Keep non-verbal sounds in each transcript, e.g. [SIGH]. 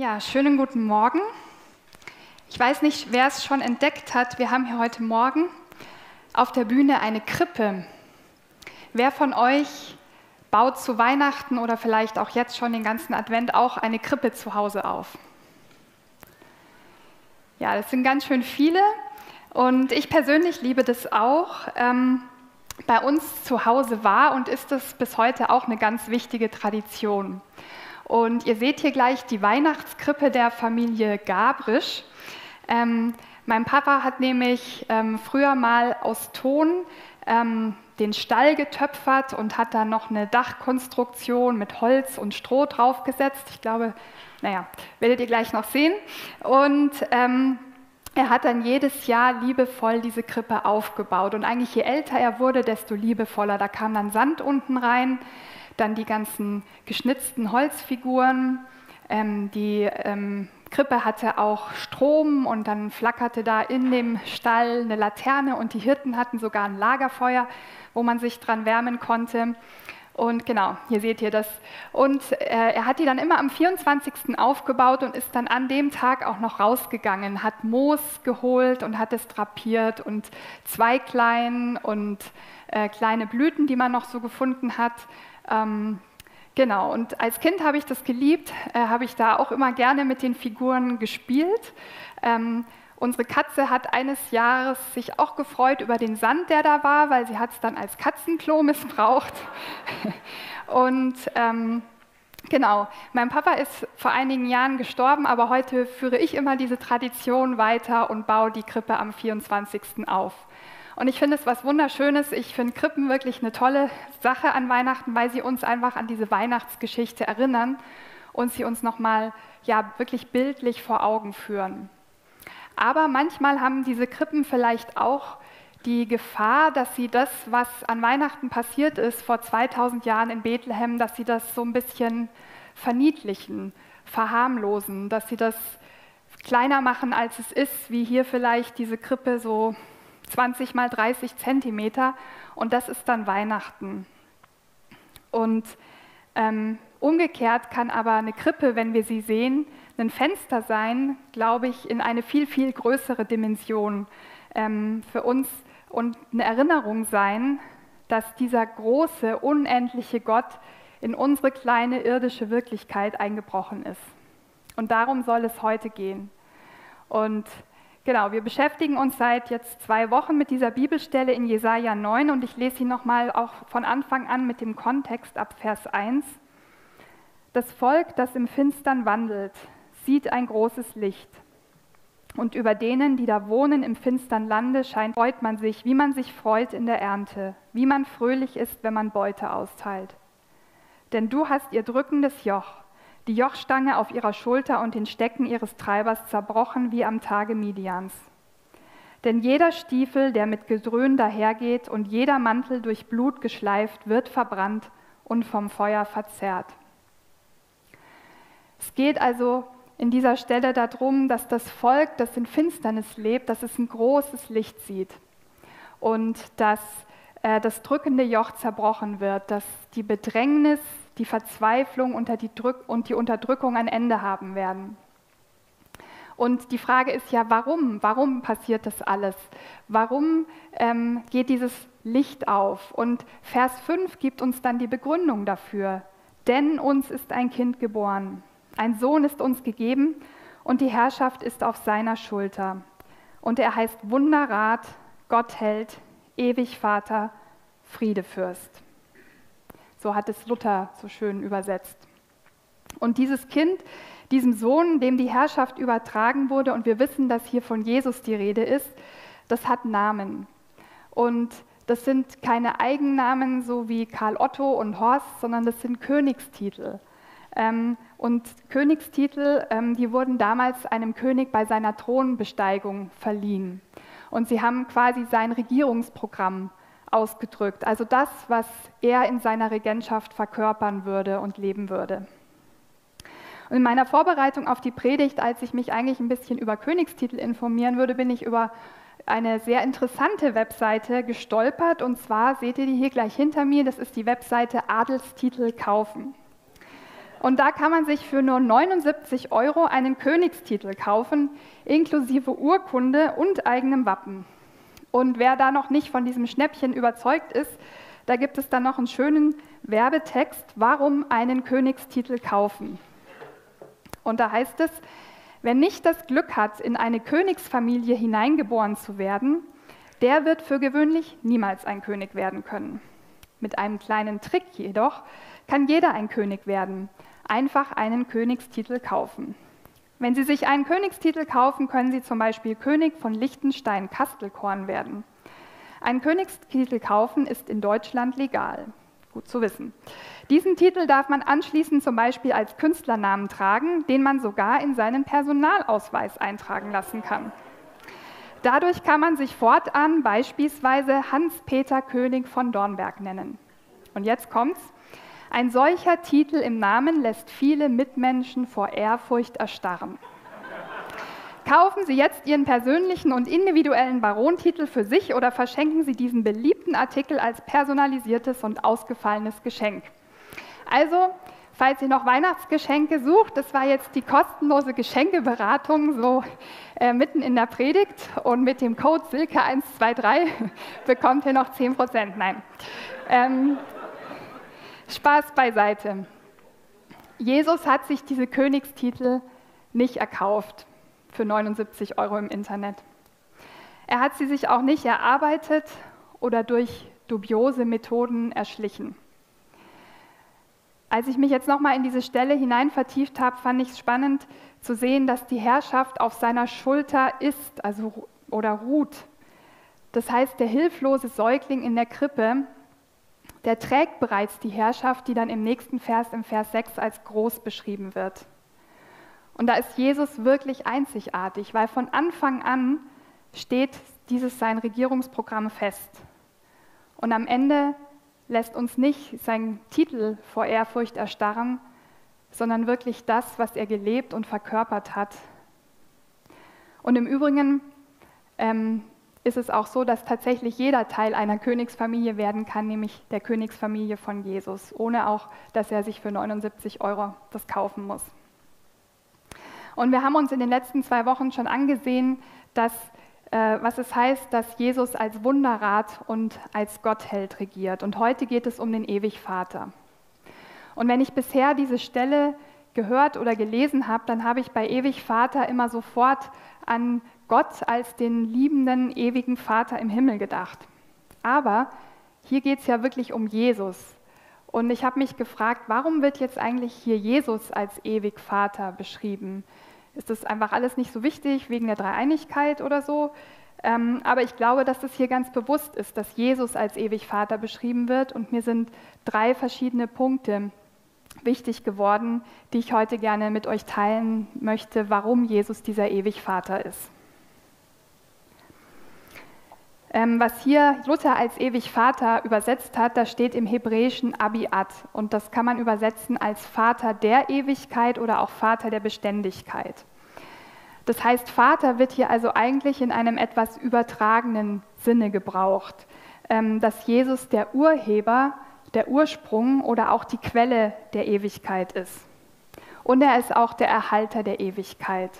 Ja, schönen guten Morgen. Ich weiß nicht, wer es schon entdeckt hat. Wir haben hier heute Morgen auf der Bühne eine Krippe. Wer von euch baut zu Weihnachten oder vielleicht auch jetzt schon den ganzen Advent auch eine Krippe zu Hause auf? Ja, das sind ganz schön viele. Und ich persönlich liebe das auch. Ähm, bei uns zu Hause war und ist es bis heute auch eine ganz wichtige Tradition. Und ihr seht hier gleich die Weihnachtskrippe der Familie Gabrisch. Ähm, mein Papa hat nämlich ähm, früher mal aus Ton ähm, den Stall getöpfert und hat dann noch eine Dachkonstruktion mit Holz und Stroh draufgesetzt. Ich glaube, naja, werdet ihr gleich noch sehen. Und ähm, er hat dann jedes Jahr liebevoll diese Krippe aufgebaut. Und eigentlich je älter er wurde, desto liebevoller. Da kam dann Sand unten rein, dann die ganzen geschnitzten Holzfiguren. Ähm, die ähm, Krippe hatte auch Strom und dann flackerte da in dem Stall eine Laterne und die Hirten hatten sogar ein Lagerfeuer, wo man sich dran wärmen konnte. Und genau, hier seht ihr das. Und äh, er hat die dann immer am 24. aufgebaut und ist dann an dem Tag auch noch rausgegangen, hat Moos geholt und hat es drapiert und Zweiglein und äh, kleine Blüten, die man noch so gefunden hat. Ähm, genau, und als Kind habe ich das geliebt, äh, habe ich da auch immer gerne mit den Figuren gespielt. Ähm, Unsere Katze hat eines Jahres sich auch gefreut über den Sand, der da war, weil sie hat es dann als Katzenklo [LAUGHS] missbraucht. Und ähm, genau, mein Papa ist vor einigen Jahren gestorben, aber heute führe ich immer diese Tradition weiter und baue die Krippe am 24. auf. Und ich finde es was Wunderschönes. Ich finde Krippen wirklich eine tolle Sache an Weihnachten, weil sie uns einfach an diese Weihnachtsgeschichte erinnern und sie uns nochmal ja, wirklich bildlich vor Augen führen. Aber manchmal haben diese Krippen vielleicht auch die Gefahr, dass sie das, was an Weihnachten passiert ist vor 2000 Jahren in Bethlehem, dass sie das so ein bisschen verniedlichen, verharmlosen, dass sie das kleiner machen, als es ist, wie hier vielleicht diese Krippe so 20 mal 30 Zentimeter und das ist dann Weihnachten. Und ähm, umgekehrt kann aber eine Krippe, wenn wir sie sehen, ein Fenster sein, glaube ich, in eine viel, viel größere Dimension ähm, für uns und eine Erinnerung sein, dass dieser große, unendliche Gott in unsere kleine irdische Wirklichkeit eingebrochen ist. Und darum soll es heute gehen. Und genau, wir beschäftigen uns seit jetzt zwei Wochen mit dieser Bibelstelle in Jesaja 9 und ich lese sie nochmal auch von Anfang an mit dem Kontext ab Vers 1. Das Volk, das im Finstern wandelt, sieht ein großes Licht. Und über denen, die da wohnen im finstern Lande, scheint, freut man sich, wie man sich freut in der Ernte, wie man fröhlich ist, wenn man Beute austeilt. Denn du hast ihr drückendes Joch, die Jochstange auf ihrer Schulter und den Stecken ihres Treibers zerbrochen wie am Tage Midians. Denn jeder Stiefel, der mit Gedröhn dahergeht und jeder Mantel durch Blut geschleift, wird verbrannt und vom Feuer verzerrt. Es geht also in dieser Stelle darum, dass das Volk, das in Finsternis lebt, dass es ein großes Licht sieht und dass äh, das drückende Joch zerbrochen wird, dass die Bedrängnis, die Verzweiflung und die, Unterdrückung ein Ende haben werden. Und die Frage ist ja, warum? Warum passiert das alles? Warum ähm, geht dieses Licht auf? Und Vers 5 gibt uns dann die Begründung dafür. Denn uns ist ein Kind geboren. Ein Sohn ist uns gegeben und die Herrschaft ist auf seiner Schulter. Und er heißt Wunderrat, Gottheld, ewig Vater, Friedefürst. So hat es Luther so schön übersetzt. Und dieses Kind, diesem Sohn, dem die Herrschaft übertragen wurde, und wir wissen, dass hier von Jesus die Rede ist, das hat Namen. Und das sind keine Eigennamen, so wie Karl Otto und Horst, sondern das sind Königstitel. Ähm, und Königstitel, ähm, die wurden damals einem König bei seiner Thronbesteigung verliehen. Und sie haben quasi sein Regierungsprogramm ausgedrückt, also das, was er in seiner Regentschaft verkörpern würde und leben würde. Und in meiner Vorbereitung auf die Predigt, als ich mich eigentlich ein bisschen über Königstitel informieren würde, bin ich über eine sehr interessante Webseite gestolpert. Und zwar seht ihr die hier gleich hinter mir, das ist die Webseite Adelstitel kaufen. Und da kann man sich für nur 79 Euro einen Königstitel kaufen, inklusive Urkunde und eigenem Wappen. Und wer da noch nicht von diesem Schnäppchen überzeugt ist, da gibt es dann noch einen schönen Werbetext, warum einen Königstitel kaufen. Und da heißt es, wer nicht das Glück hat, in eine Königsfamilie hineingeboren zu werden, der wird für gewöhnlich niemals ein König werden können. Mit einem kleinen Trick jedoch kann jeder ein König werden, einfach einen Königstitel kaufen. Wenn Sie sich einen Königstitel kaufen, können Sie zum Beispiel König von Liechtenstein-Kastelkorn werden. Einen Königstitel kaufen ist in Deutschland legal. Gut zu wissen. Diesen Titel darf man anschließend zum Beispiel als Künstlernamen tragen, den man sogar in seinen Personalausweis eintragen lassen kann. Dadurch kann man sich fortan beispielsweise Hans-Peter König von Dornberg nennen. Und jetzt kommt's. Ein solcher Titel im Namen lässt viele Mitmenschen vor Ehrfurcht erstarren. Kaufen Sie jetzt Ihren persönlichen und individuellen Barontitel für sich oder verschenken Sie diesen beliebten Artikel als personalisiertes und ausgefallenes Geschenk. Also, falls ihr noch Weihnachtsgeschenke sucht, das war jetzt die kostenlose Geschenkeberatung so äh, mitten in der Predigt und mit dem Code Silke123 [LAUGHS] bekommt ihr noch 10%. Nein. Ähm, Spaß beiseite. Jesus hat sich diese Königstitel nicht erkauft für 79 Euro im Internet. Er hat sie sich auch nicht erarbeitet oder durch dubiose Methoden erschlichen. Als ich mich jetzt nochmal in diese Stelle hinein vertieft habe, fand ich es spannend zu sehen, dass die Herrschaft auf seiner Schulter ist, also oder ruht. Das heißt, der hilflose Säugling in der Krippe, der trägt bereits die Herrschaft, die dann im nächsten Vers, im Vers 6, als groß beschrieben wird. Und da ist Jesus wirklich einzigartig, weil von Anfang an steht dieses sein Regierungsprogramm fest. Und am Ende lässt uns nicht sein Titel vor Ehrfurcht erstarren, sondern wirklich das, was er gelebt und verkörpert hat. Und im Übrigen ähm, ist es auch so, dass tatsächlich jeder Teil einer Königsfamilie werden kann, nämlich der Königsfamilie von Jesus, ohne auch, dass er sich für 79 Euro das kaufen muss. Und wir haben uns in den letzten zwei Wochen schon angesehen, dass, äh, was es heißt, dass Jesus als Wunderrat und als Gottheld regiert. Und heute geht es um den Ewigvater. Und wenn ich bisher diese Stelle gehört oder gelesen habe, dann habe ich bei Ewigvater immer sofort an Gott als den liebenden, ewigen Vater im Himmel gedacht. Aber hier geht es ja wirklich um Jesus. Und ich habe mich gefragt, warum wird jetzt eigentlich hier Jesus als ewig Vater beschrieben? Ist das einfach alles nicht so wichtig wegen der Dreieinigkeit oder so? Ähm, aber ich glaube, dass das hier ganz bewusst ist, dass Jesus als ewig Vater beschrieben wird. Und mir sind drei verschiedene Punkte wichtig geworden, die ich heute gerne mit euch teilen möchte, warum Jesus dieser ewig Vater ist. Ähm, was hier Luther als ewig Vater übersetzt hat, das steht im Hebräischen Abiat und das kann man übersetzen als Vater der Ewigkeit oder auch Vater der Beständigkeit. Das heißt, Vater wird hier also eigentlich in einem etwas übertragenen Sinne gebraucht, ähm, dass Jesus der Urheber, der Ursprung oder auch die Quelle der Ewigkeit ist. Und er ist auch der Erhalter der Ewigkeit.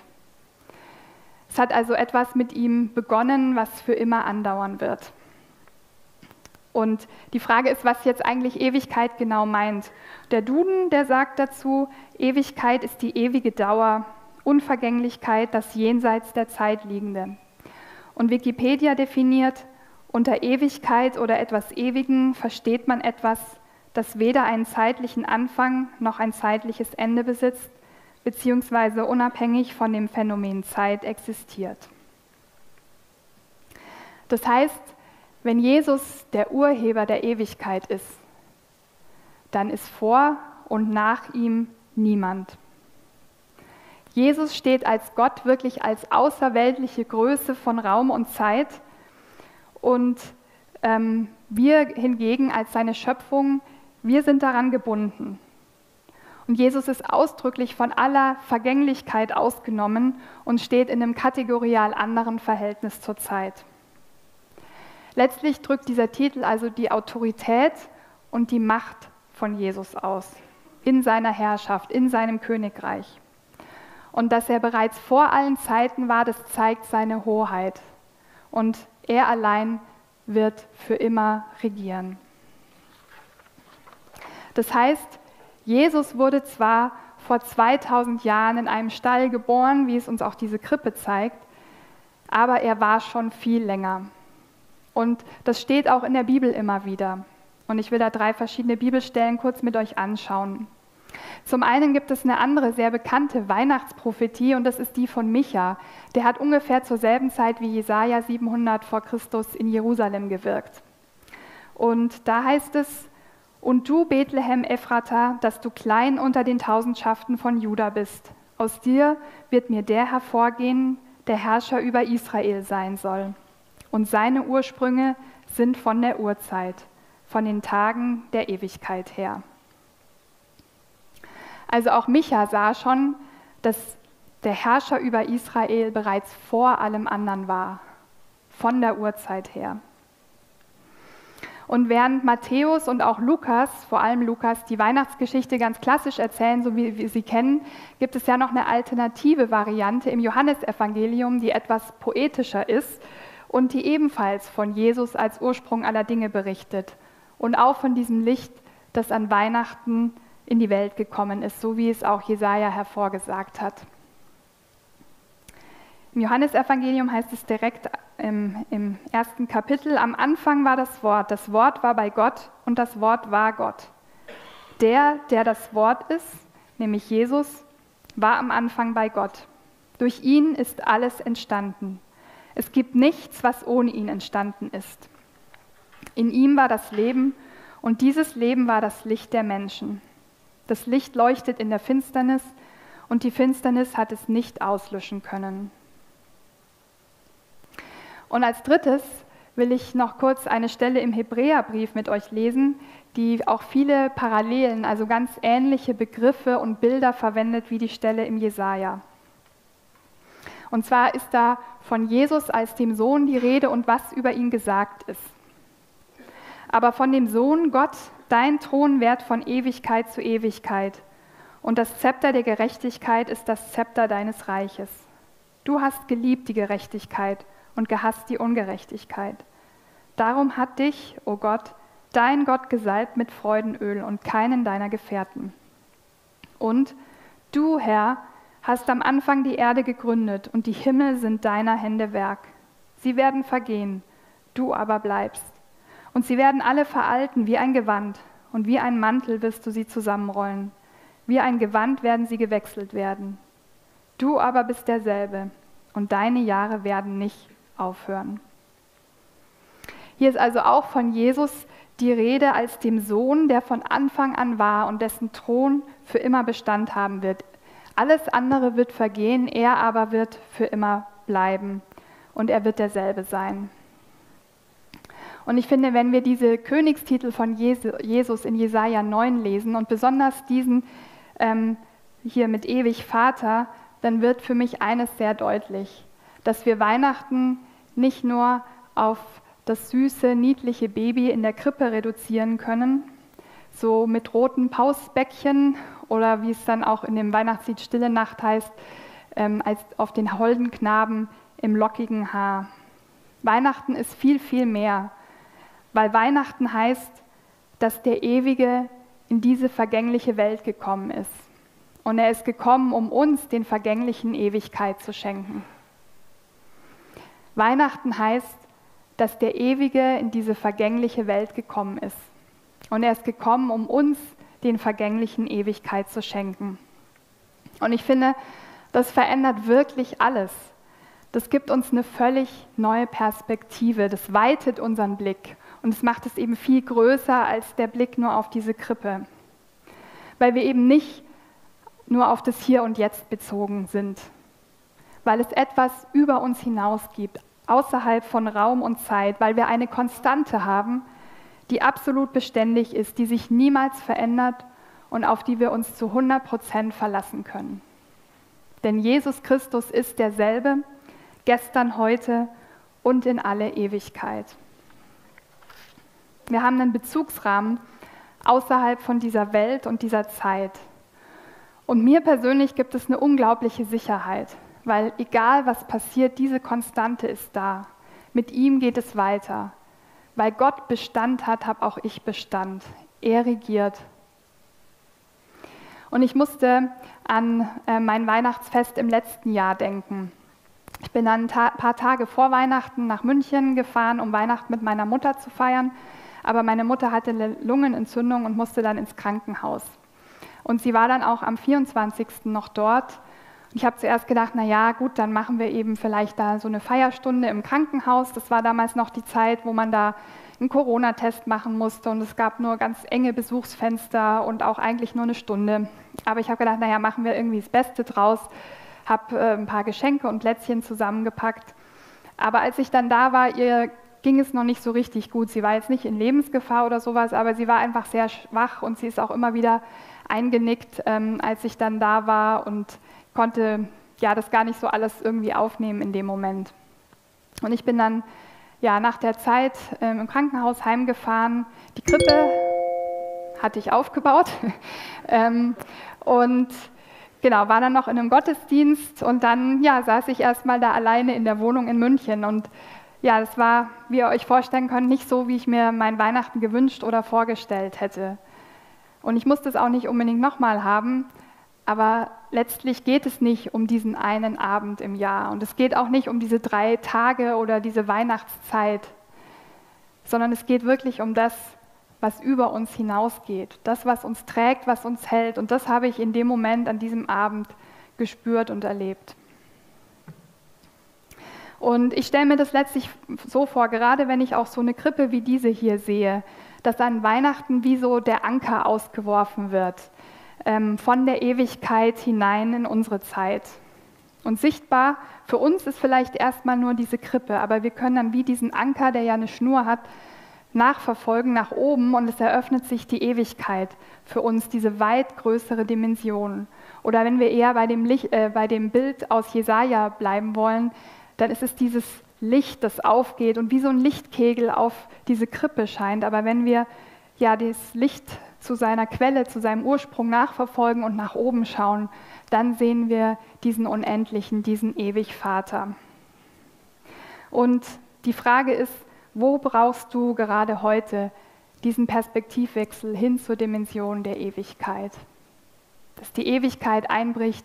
Es hat also etwas mit ihm begonnen, was für immer andauern wird. Und die Frage ist, was jetzt eigentlich Ewigkeit genau meint. Der Duden, der sagt dazu, Ewigkeit ist die ewige Dauer, Unvergänglichkeit, das jenseits der Zeit liegende. Und Wikipedia definiert, unter Ewigkeit oder etwas Ewigen versteht man etwas, das weder einen zeitlichen Anfang noch ein zeitliches Ende besitzt, beziehungsweise unabhängig von dem Phänomen Zeit existiert. Das heißt, wenn Jesus der Urheber der Ewigkeit ist, dann ist vor und nach ihm niemand. Jesus steht als Gott wirklich als außerweltliche Größe von Raum und Zeit und ähm, wir hingegen als seine Schöpfung, wir sind daran gebunden. Und Jesus ist ausdrücklich von aller Vergänglichkeit ausgenommen und steht in einem kategorial anderen Verhältnis zur Zeit. Letztlich drückt dieser Titel also die Autorität und die Macht von Jesus aus. in seiner Herrschaft, in seinem Königreich. Und dass er bereits vor allen Zeiten war, das zeigt seine Hoheit. Und er allein wird für immer regieren. Das heißt, Jesus wurde zwar vor 2000 Jahren in einem Stall geboren, wie es uns auch diese Krippe zeigt, aber er war schon viel länger. Und das steht auch in der Bibel immer wieder. Und ich will da drei verschiedene Bibelstellen kurz mit euch anschauen. Zum einen gibt es eine andere sehr bekannte Weihnachtsprophetie und das ist die von Micha. Der hat ungefähr zur selben Zeit wie Jesaja 700 vor Christus in Jerusalem gewirkt. Und da heißt es: Und du, Bethlehem Ephrata, dass du klein unter den Tausendschaften von Juda bist. Aus dir wird mir der hervorgehen, der Herrscher über Israel sein soll. Und seine Ursprünge sind von der Urzeit, von den Tagen der Ewigkeit her. Also auch Micha sah schon, dass der Herrscher über Israel bereits vor allem anderen war, von der Urzeit her. Und während Matthäus und auch Lukas, vor allem Lukas, die Weihnachtsgeschichte ganz klassisch erzählen, so wie wir sie kennen, gibt es ja noch eine alternative Variante im Johannesevangelium, die etwas poetischer ist und die ebenfalls von Jesus als Ursprung aller Dinge berichtet und auch von diesem Licht, das an Weihnachten in die Welt gekommen ist, so wie es auch Jesaja hervorgesagt hat. Im Johannesevangelium heißt es direkt im, im, ersten Kapitel, am Anfang war das Wort, das Wort war bei Gott und das Wort war Gott. Der, der das Wort ist, nämlich Jesus, war am Anfang bei Gott. Durch ihn ist alles entstanden. Es gibt nichts, was ohne ihn entstanden ist. In ihm war das Leben und dieses Leben war das Licht der Menschen. Das Licht leuchtet in der Finsternis und die Finsternis hat es nicht auslöschen können. Und als drittes will ich noch kurz eine Stelle im Hebräerbrief mit euch lesen, die auch viele Parallelen, also ganz ähnliche Begriffe und Bilder verwendet wie die Stelle im Jesaja. Und zwar ist da von Jesus als dem Sohn die Rede und was über ihn gesagt ist. Aber von dem Sohn Gott Dein Thron währt von Ewigkeit zu Ewigkeit, und das Zepter der Gerechtigkeit ist das Zepter deines Reiches. Du hast geliebt die Gerechtigkeit und gehasst die Ungerechtigkeit. Darum hat dich, o oh Gott, dein Gott gesalbt mit Freudenöl und keinen deiner Gefährten. Und du, Herr, hast am Anfang die Erde gegründet und die Himmel sind deiner Hände Werk. Sie werden vergehen, du aber bleibst. Und sie werden alle veralten wie ein Gewand, und wie ein Mantel wirst du sie zusammenrollen. Wie ein Gewand werden sie gewechselt werden. Du aber bist derselbe, und deine Jahre werden nicht aufhören. Hier ist also auch von Jesus die Rede als dem Sohn, der von Anfang an war und dessen Thron für immer Bestand haben wird. Alles andere wird vergehen, er aber wird für immer bleiben und er wird derselbe sein. Und ich finde, wenn wir diese Königstitel von Jesus in Jesaja 9 lesen und besonders diesen ähm, hier mit ewig Vater, dann wird für mich eines sehr deutlich, dass wir Weihnachten nicht nur auf das süße, niedliche Baby in der Krippe reduzieren können, so mit roten Pausbäckchen oder wie es dann auch in dem Weihnachtslied Stille Nacht heißt, ähm, als auf den holden Knaben im lockigen Haar. Weihnachten ist viel, viel mehr weil Weihnachten heißt, dass der Ewige in diese vergängliche Welt gekommen ist. Und er ist gekommen, um uns den vergänglichen Ewigkeit zu schenken. Weihnachten heißt, dass der Ewige in diese vergängliche Welt gekommen ist. Und er ist gekommen, um uns den vergänglichen Ewigkeit zu schenken. Und ich finde, das verändert wirklich alles. Das gibt uns eine völlig neue Perspektive. Das weitet unseren Blick. Und es macht es eben viel größer als der Blick nur auf diese Krippe, weil wir eben nicht nur auf das Hier und Jetzt bezogen sind, weil es etwas über uns hinaus gibt, außerhalb von Raum und Zeit, weil wir eine Konstante haben, die absolut beständig ist, die sich niemals verändert und auf die wir uns zu 100 Prozent verlassen können. Denn Jesus Christus ist derselbe, gestern, heute und in alle Ewigkeit. Wir haben einen Bezugsrahmen außerhalb von dieser Welt und dieser Zeit. Und mir persönlich gibt es eine unglaubliche Sicherheit, weil egal was passiert, diese Konstante ist da. Mit ihm geht es weiter. Weil Gott Bestand hat, habe auch ich Bestand. Er regiert. Und ich musste an äh, mein Weihnachtsfest im letzten Jahr denken. Ich bin dann ein ta paar Tage vor Weihnachten nach München gefahren, um Weihnachten mit meiner Mutter zu feiern. Aber meine Mutter hatte eine Lungenentzündung und musste dann ins Krankenhaus. Und sie war dann auch am 24. noch dort. Ich habe zuerst gedacht, na ja, gut, dann machen wir eben vielleicht da so eine Feierstunde im Krankenhaus. Das war damals noch die Zeit, wo man da einen Corona-Test machen musste und es gab nur ganz enge Besuchsfenster und auch eigentlich nur eine Stunde. Aber ich habe gedacht, naja, machen wir irgendwie das Beste draus, habe äh, ein paar Geschenke und Plätzchen zusammengepackt. Aber als ich dann da war, ihr ging es noch nicht so richtig gut. Sie war jetzt nicht in Lebensgefahr oder sowas, aber sie war einfach sehr schwach und sie ist auch immer wieder eingenickt, ähm, als ich dann da war und konnte ja das gar nicht so alles irgendwie aufnehmen in dem Moment. Und ich bin dann ja nach der Zeit ähm, im Krankenhaus heimgefahren. Die Krippe hatte ich aufgebaut [LAUGHS] ähm, und genau war dann noch in einem Gottesdienst und dann ja saß ich erstmal da alleine in der Wohnung in München und ja, es war, wie ihr euch vorstellen könnt, nicht so, wie ich mir mein Weihnachten gewünscht oder vorgestellt hätte. Und ich musste es auch nicht unbedingt nochmal haben, aber letztlich geht es nicht um diesen einen Abend im Jahr und es geht auch nicht um diese drei Tage oder diese Weihnachtszeit, sondern es geht wirklich um das, was über uns hinausgeht, das, was uns trägt, was uns hält. Und das habe ich in dem Moment an diesem Abend gespürt und erlebt. Und ich stelle mir das letztlich so vor, gerade wenn ich auch so eine Krippe wie diese hier sehe, dass an Weihnachten wie so der Anker ausgeworfen wird, von der Ewigkeit hinein in unsere Zeit. Und sichtbar für uns ist vielleicht erstmal nur diese Krippe, aber wir können dann wie diesen Anker, der ja eine Schnur hat, nachverfolgen nach oben und es eröffnet sich die Ewigkeit für uns, diese weit größere Dimension. Oder wenn wir eher bei dem, Licht, äh, bei dem Bild aus Jesaja bleiben wollen, dann ist es dieses Licht, das aufgeht und wie so ein Lichtkegel auf diese Krippe scheint. Aber wenn wir ja das Licht zu seiner Quelle, zu seinem Ursprung nachverfolgen und nach oben schauen, dann sehen wir diesen Unendlichen, diesen ewig Vater. Und die Frage ist, wo brauchst du gerade heute diesen Perspektivwechsel hin zur Dimension der Ewigkeit? Dass die Ewigkeit einbricht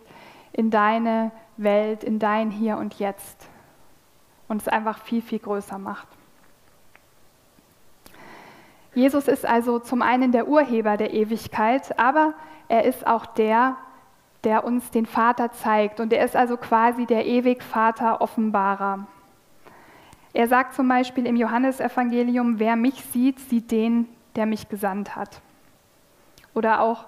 in deine Welt, in dein Hier und Jetzt und es einfach viel, viel größer macht. Jesus ist also zum einen der Urheber der Ewigkeit, aber er ist auch der, der uns den Vater zeigt. Und er ist also quasi der ewig Vater Offenbarer. Er sagt zum Beispiel im Johannesevangelium, wer mich sieht, sieht den, der mich gesandt hat. Oder auch,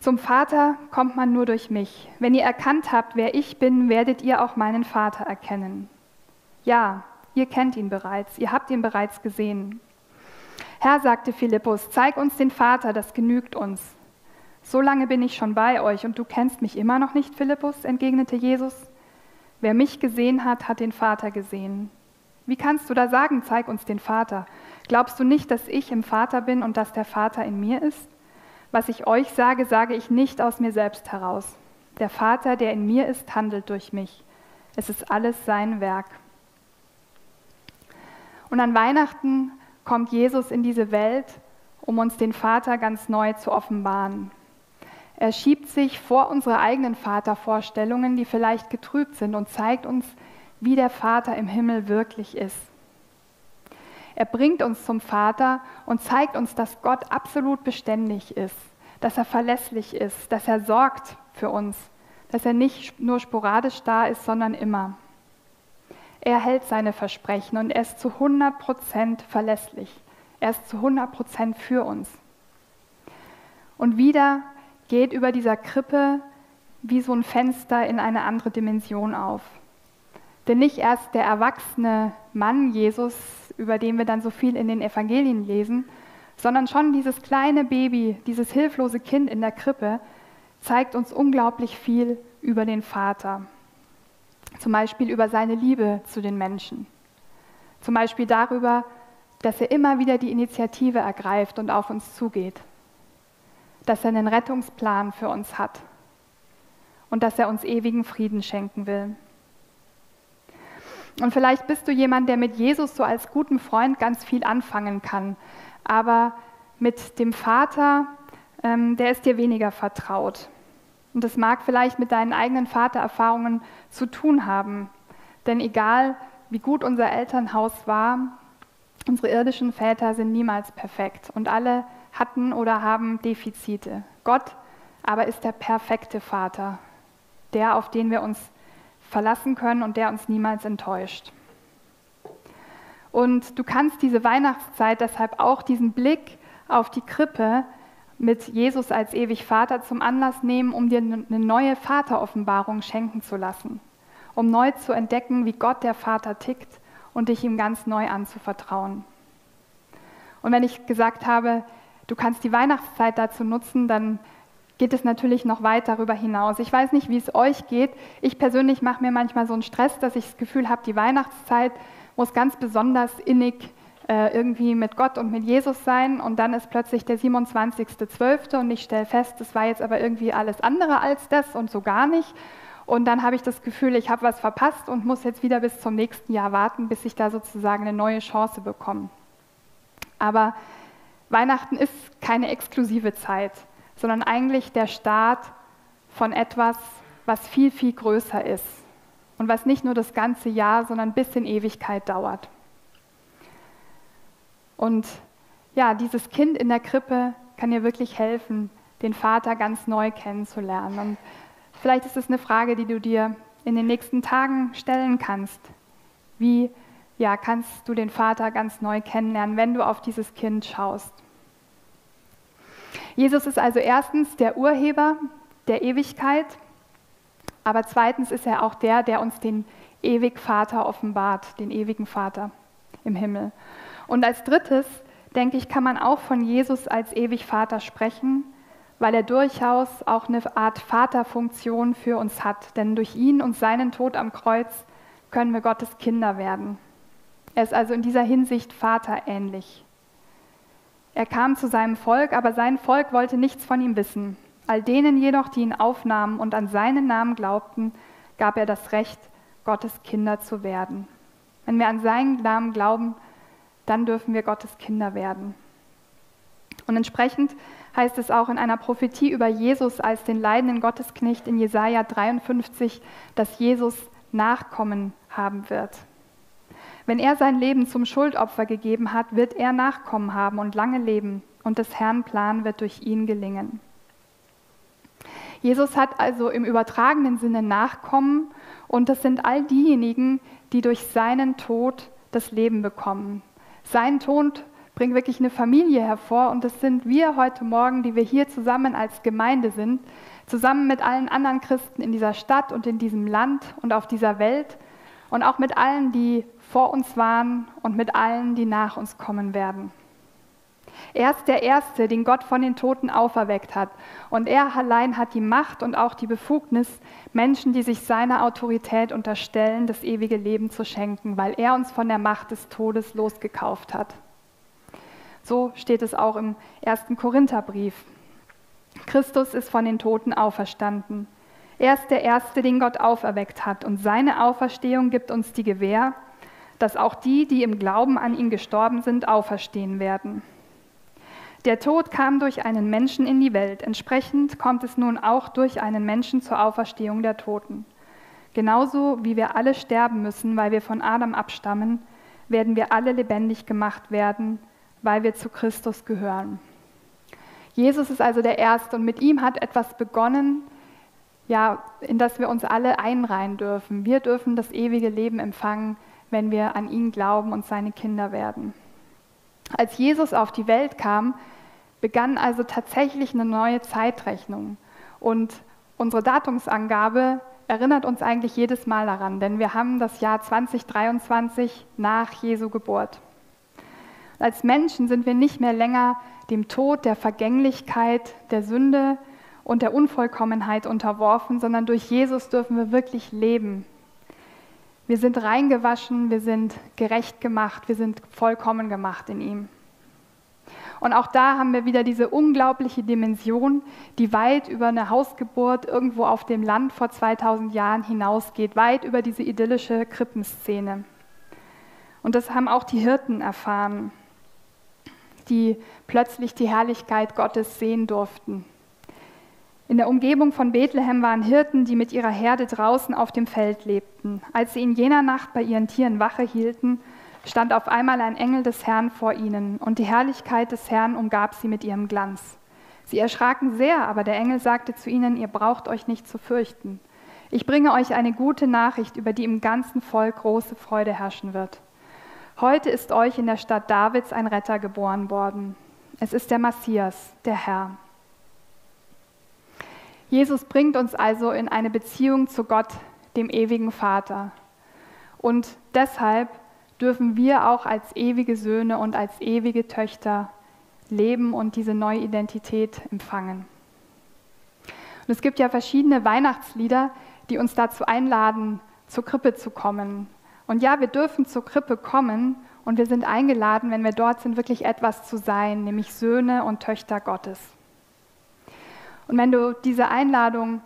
zum Vater kommt man nur durch mich. Wenn ihr erkannt habt, wer ich bin, werdet ihr auch meinen Vater erkennen. Ja, ihr kennt ihn bereits, ihr habt ihn bereits gesehen. Herr, sagte Philippus, zeig uns den Vater, das genügt uns. So lange bin ich schon bei euch und du kennst mich immer noch nicht, Philippus, entgegnete Jesus. Wer mich gesehen hat, hat den Vater gesehen. Wie kannst du da sagen, zeig uns den Vater? Glaubst du nicht, dass ich im Vater bin und dass der Vater in mir ist? Was ich euch sage, sage ich nicht aus mir selbst heraus. Der Vater, der in mir ist, handelt durch mich. Es ist alles sein Werk. Und an Weihnachten kommt Jesus in diese Welt, um uns den Vater ganz neu zu offenbaren. Er schiebt sich vor unsere eigenen Vatervorstellungen, die vielleicht getrübt sind, und zeigt uns, wie der Vater im Himmel wirklich ist. Er bringt uns zum Vater und zeigt uns, dass Gott absolut beständig ist, dass er verlässlich ist, dass er sorgt für uns, dass er nicht nur sporadisch da ist, sondern immer. Er hält seine Versprechen und er ist zu 100 Prozent verlässlich. Er ist zu 100 Prozent für uns. Und wieder geht über dieser Krippe wie so ein Fenster in eine andere Dimension auf. Denn nicht erst der erwachsene Mann Jesus, über den wir dann so viel in den Evangelien lesen, sondern schon dieses kleine Baby, dieses hilflose Kind in der Krippe, zeigt uns unglaublich viel über den Vater. Zum Beispiel über seine Liebe zu den Menschen. Zum Beispiel darüber, dass er immer wieder die Initiative ergreift und auf uns zugeht, dass er einen Rettungsplan für uns hat und dass er uns ewigen Frieden schenken will. Und vielleicht bist du jemand, der mit Jesus so als guten Freund ganz viel anfangen kann, aber mit dem Vater, ähm, der ist dir weniger vertraut. Und das mag vielleicht mit deinen eigenen Vatererfahrungen zu tun haben. Denn egal, wie gut unser Elternhaus war, unsere irdischen Väter sind niemals perfekt. Und alle hatten oder haben Defizite. Gott aber ist der perfekte Vater, der, auf den wir uns verlassen können und der uns niemals enttäuscht. Und du kannst diese Weihnachtszeit deshalb auch diesen Blick auf die Krippe mit Jesus als ewig Vater zum Anlass nehmen, um dir eine neue Vateroffenbarung schenken zu lassen, um neu zu entdecken, wie Gott der Vater tickt und dich ihm ganz neu anzuvertrauen. Und wenn ich gesagt habe, du kannst die Weihnachtszeit dazu nutzen, dann geht es natürlich noch weit darüber hinaus. Ich weiß nicht, wie es euch geht. Ich persönlich mache mir manchmal so einen Stress, dass ich das Gefühl habe, die Weihnachtszeit muss ganz besonders innig irgendwie mit Gott und mit Jesus sein. Und dann ist plötzlich der 27.12. und ich stelle fest, das war jetzt aber irgendwie alles andere als das und so gar nicht. Und dann habe ich das Gefühl, ich habe was verpasst und muss jetzt wieder bis zum nächsten Jahr warten, bis ich da sozusagen eine neue Chance bekomme. Aber Weihnachten ist keine exklusive Zeit sondern eigentlich der Start von etwas, was viel, viel größer ist und was nicht nur das ganze Jahr, sondern bis in Ewigkeit dauert. Und ja, dieses Kind in der Krippe kann dir wirklich helfen, den Vater ganz neu kennenzulernen. Und vielleicht ist es eine Frage, die du dir in den nächsten Tagen stellen kannst. Wie ja, kannst du den Vater ganz neu kennenlernen, wenn du auf dieses Kind schaust? Jesus ist also erstens der Urheber der Ewigkeit, aber zweitens ist er auch der, der uns den ewig Vater offenbart, den ewigen Vater im Himmel. Und als drittes, denke ich, kann man auch von Jesus als ewig Vater sprechen, weil er durchaus auch eine Art Vaterfunktion für uns hat. Denn durch ihn und seinen Tod am Kreuz können wir Gottes Kinder werden. Er ist also in dieser Hinsicht vaterähnlich. Er kam zu seinem Volk, aber sein Volk wollte nichts von ihm wissen. All denen jedoch, die ihn aufnahmen und an seinen Namen glaubten, gab er das Recht, Gottes Kinder zu werden. Wenn wir an seinen Namen glauben, dann dürfen wir Gottes Kinder werden. Und entsprechend heißt es auch in einer Prophetie über Jesus als den leidenden Gottesknecht in Jesaja 53, dass Jesus Nachkommen haben wird. Wenn er sein Leben zum Schuldopfer gegeben hat, wird er Nachkommen haben und lange leben, und des Herrn Plan wird durch ihn gelingen. Jesus hat also im übertragenen Sinne Nachkommen, und das sind all diejenigen, die durch seinen Tod das Leben bekommen. Sein Tod bringt wirklich eine Familie hervor, und das sind wir heute Morgen, die wir hier zusammen als Gemeinde sind, zusammen mit allen anderen Christen in dieser Stadt und in diesem Land und auf dieser Welt und auch mit allen, die vor uns waren und mit allen, die nach uns kommen werden. Er ist der Erste, den Gott von den Toten auferweckt hat. Und er allein hat die Macht und auch die Befugnis, Menschen, die sich seiner Autorität unterstellen, das ewige Leben zu schenken, weil er uns von der Macht des Todes losgekauft hat. So steht es auch im ersten Korintherbrief. Christus ist von den Toten auferstanden. Er ist der Erste, den Gott auferweckt hat. Und seine Auferstehung gibt uns die Gewähr, dass auch die, die im Glauben an ihn gestorben sind, auferstehen werden. Der Tod kam durch einen Menschen in die Welt. Entsprechend kommt es nun auch durch einen Menschen zur Auferstehung der Toten. Genauso wie wir alle sterben müssen, weil wir von Adam abstammen, werden wir alle lebendig gemacht werden, weil wir zu Christus gehören. Jesus ist also der Erste und mit ihm hat etwas begonnen, ja, in das wir uns alle einreihen dürfen. Wir dürfen das ewige Leben empfangen, wenn wir an ihn glauben und seine Kinder werden. Als Jesus auf die Welt kam, begann also tatsächlich eine neue Zeitrechnung. Und unsere Datumsangabe erinnert uns eigentlich jedes Mal daran, denn wir haben das Jahr 2023 nach Jesu Geburt. Als Menschen sind wir nicht mehr länger dem Tod, der Vergänglichkeit, der Sünde, und der Unvollkommenheit unterworfen, sondern durch Jesus dürfen wir wirklich leben. Wir sind reingewaschen, wir sind gerecht gemacht, wir sind vollkommen gemacht in ihm. Und auch da haben wir wieder diese unglaubliche Dimension, die weit über eine Hausgeburt irgendwo auf dem Land vor 2000 Jahren hinausgeht, weit über diese idyllische Krippenszene. Und das haben auch die Hirten erfahren, die plötzlich die Herrlichkeit Gottes sehen durften. In der Umgebung von Bethlehem waren Hirten, die mit ihrer Herde draußen auf dem Feld lebten. Als sie in jener Nacht bei ihren Tieren Wache hielten, stand auf einmal ein Engel des Herrn vor ihnen, und die Herrlichkeit des Herrn umgab sie mit ihrem Glanz. Sie erschraken sehr, aber der Engel sagte zu ihnen, ihr braucht euch nicht zu fürchten. Ich bringe euch eine gute Nachricht, über die im ganzen Volk große Freude herrschen wird. Heute ist euch in der Stadt Davids ein Retter geboren worden. Es ist der Messias, der Herr. Jesus bringt uns also in eine Beziehung zu Gott, dem ewigen Vater. Und deshalb dürfen wir auch als ewige Söhne und als ewige Töchter leben und diese neue Identität empfangen. Und es gibt ja verschiedene Weihnachtslieder, die uns dazu einladen, zur Krippe zu kommen. Und ja, wir dürfen zur Krippe kommen und wir sind eingeladen, wenn wir dort sind, wirklich etwas zu sein, nämlich Söhne und Töchter Gottes. Und wenn du diese Einladung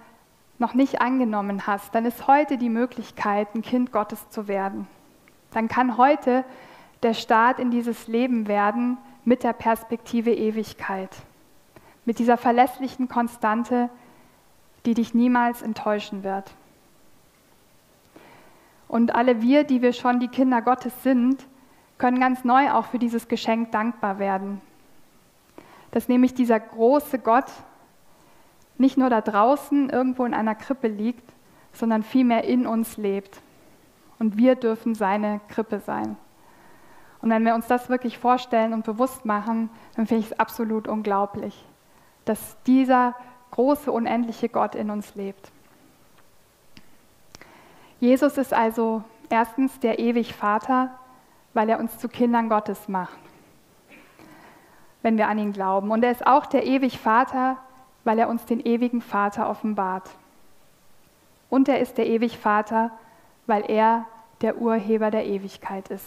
noch nicht angenommen hast, dann ist heute die Möglichkeit, ein Kind Gottes zu werden. Dann kann heute der Start in dieses Leben werden mit der Perspektive Ewigkeit, mit dieser verlässlichen Konstante, die dich niemals enttäuschen wird. Und alle wir, die wir schon die Kinder Gottes sind, können ganz neu auch für dieses Geschenk dankbar werden. Dass nämlich dieser große Gott nicht nur da draußen irgendwo in einer Krippe liegt, sondern vielmehr in uns lebt. Und wir dürfen seine Krippe sein. Und wenn wir uns das wirklich vorstellen und bewusst machen, dann finde ich es absolut unglaublich, dass dieser große, unendliche Gott in uns lebt. Jesus ist also erstens der ewig Vater, weil er uns zu Kindern Gottes macht, wenn wir an ihn glauben. Und er ist auch der ewig Vater, weil er uns den ewigen Vater offenbart. Und er ist der ewig Vater, weil er der Urheber der Ewigkeit ist.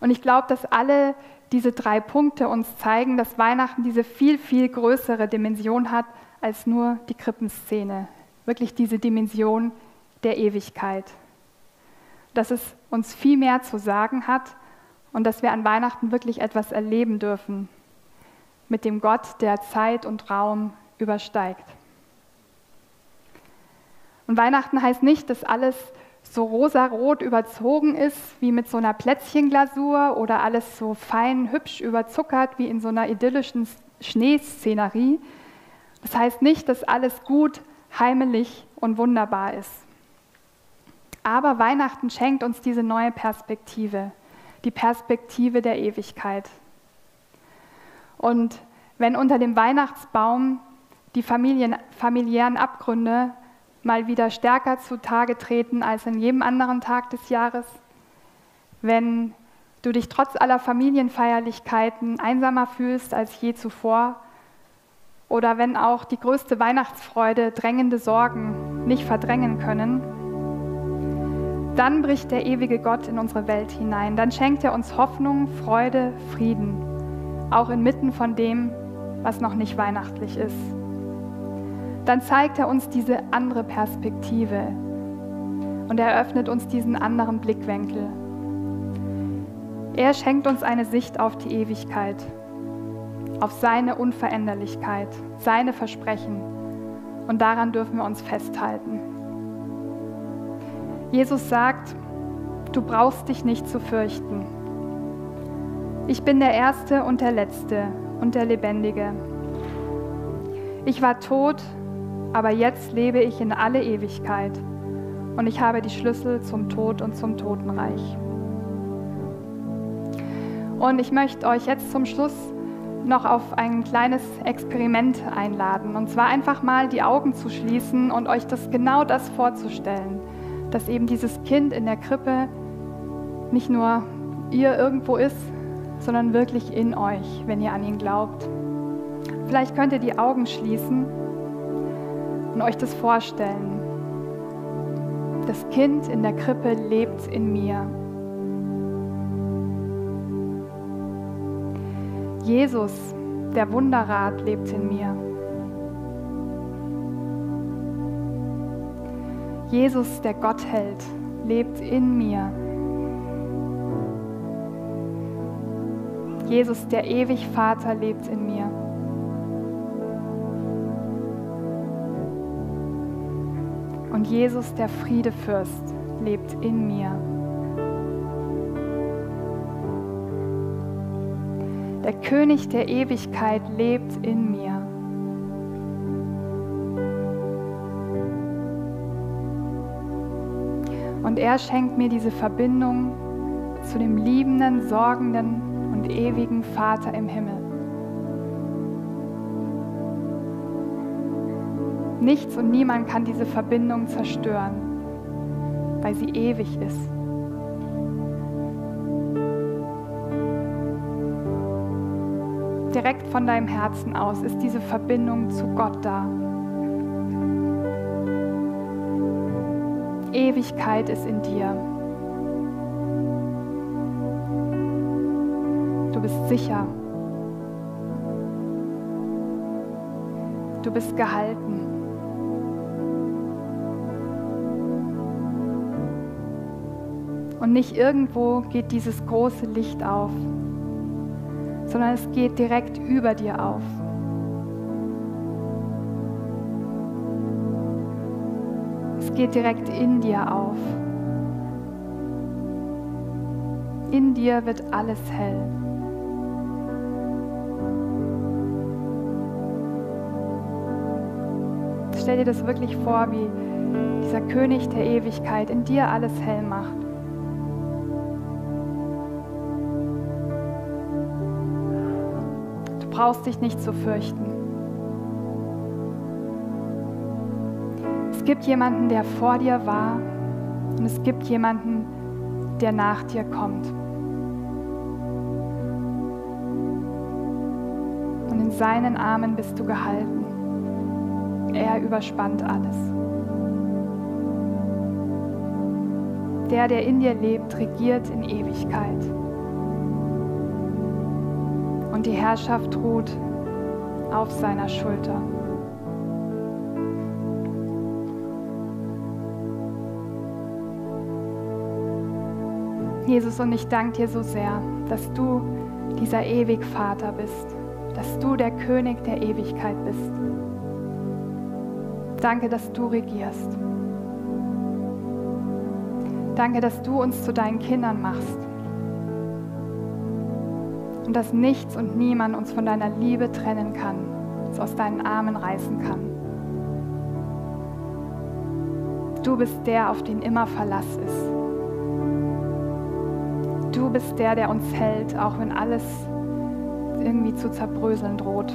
Und ich glaube, dass alle diese drei Punkte uns zeigen, dass Weihnachten diese viel, viel größere Dimension hat als nur die Krippenszene. Wirklich diese Dimension der Ewigkeit. Dass es uns viel mehr zu sagen hat und dass wir an Weihnachten wirklich etwas erleben dürfen, mit dem Gott, der Zeit und Raum übersteigt. Und Weihnachten heißt nicht, dass alles so rosarot überzogen ist wie mit so einer Plätzchenglasur oder alles so fein hübsch überzuckert wie in so einer idyllischen Schneeszenerie. Das heißt nicht, dass alles gut, heimelig und wunderbar ist. Aber Weihnachten schenkt uns diese neue Perspektive, die Perspektive der Ewigkeit. Und wenn unter dem Weihnachtsbaum die familiären Abgründe mal wieder stärker zutage treten als an jedem anderen Tag des Jahres, wenn du dich trotz aller Familienfeierlichkeiten einsamer fühlst als je zuvor, oder wenn auch die größte Weihnachtsfreude drängende Sorgen nicht verdrängen können, dann bricht der ewige Gott in unsere Welt hinein. Dann schenkt er uns Hoffnung, Freude, Frieden auch inmitten von dem, was noch nicht weihnachtlich ist. Dann zeigt er uns diese andere Perspektive und er eröffnet uns diesen anderen Blickwinkel. Er schenkt uns eine Sicht auf die Ewigkeit, auf seine Unveränderlichkeit, seine Versprechen und daran dürfen wir uns festhalten. Jesus sagt, du brauchst dich nicht zu fürchten. Ich bin der Erste und der Letzte und der Lebendige. Ich war tot, aber jetzt lebe ich in alle Ewigkeit und ich habe die Schlüssel zum Tod und zum Totenreich. Und ich möchte euch jetzt zum Schluss noch auf ein kleines Experiment einladen. Und zwar einfach mal die Augen zu schließen und euch das genau das vorzustellen, dass eben dieses Kind in der Krippe nicht nur ihr irgendwo ist, sondern wirklich in euch, wenn ihr an ihn glaubt. Vielleicht könnt ihr die Augen schließen und euch das vorstellen. Das Kind in der Krippe lebt in mir. Jesus, der Wunderrat, lebt in mir. Jesus, der Gottheld, lebt in mir. Jesus, der ewig Vater, lebt in mir. Und Jesus, der Friedefürst, lebt in mir. Der König der Ewigkeit lebt in mir. Und er schenkt mir diese Verbindung zu dem liebenden, sorgenden und ewigen Vater im Himmel. Nichts und niemand kann diese Verbindung zerstören, weil sie ewig ist. Direkt von deinem Herzen aus ist diese Verbindung zu Gott da. Ewigkeit ist in dir. Du bist sicher. Du bist gehalten. Und nicht irgendwo geht dieses große Licht auf, sondern es geht direkt über dir auf. Es geht direkt in dir auf. In dir wird alles hell. Stell dir das wirklich vor, wie dieser König der Ewigkeit in dir alles hell macht. Brauchst dich nicht zu fürchten. Es gibt jemanden, der vor dir war und es gibt jemanden, der nach dir kommt. Und in seinen Armen bist du gehalten. Er überspannt alles. Der, der in dir lebt, regiert in Ewigkeit. Und die Herrschaft ruht auf seiner Schulter. Jesus, und ich danke dir so sehr, dass du dieser Ewigvater bist, dass du der König der Ewigkeit bist. Danke, dass du regierst. Danke, dass du uns zu deinen Kindern machst. Und dass nichts und niemand uns von deiner Liebe trennen kann, uns aus deinen Armen reißen kann. Du bist der, auf den immer Verlass ist. Du bist der, der uns hält, auch wenn alles irgendwie zu zerbröseln droht.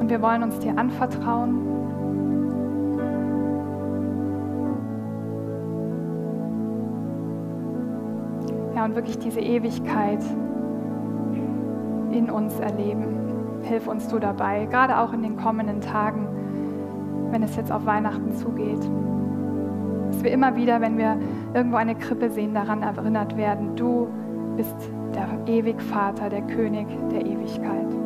Und wir wollen uns dir anvertrauen. Und wirklich diese Ewigkeit in uns erleben. Hilf uns du dabei, gerade auch in den kommenden Tagen, wenn es jetzt auf Weihnachten zugeht. Dass wir immer wieder, wenn wir irgendwo eine Krippe sehen, daran erinnert werden, du bist der Ewigvater, der König der Ewigkeit.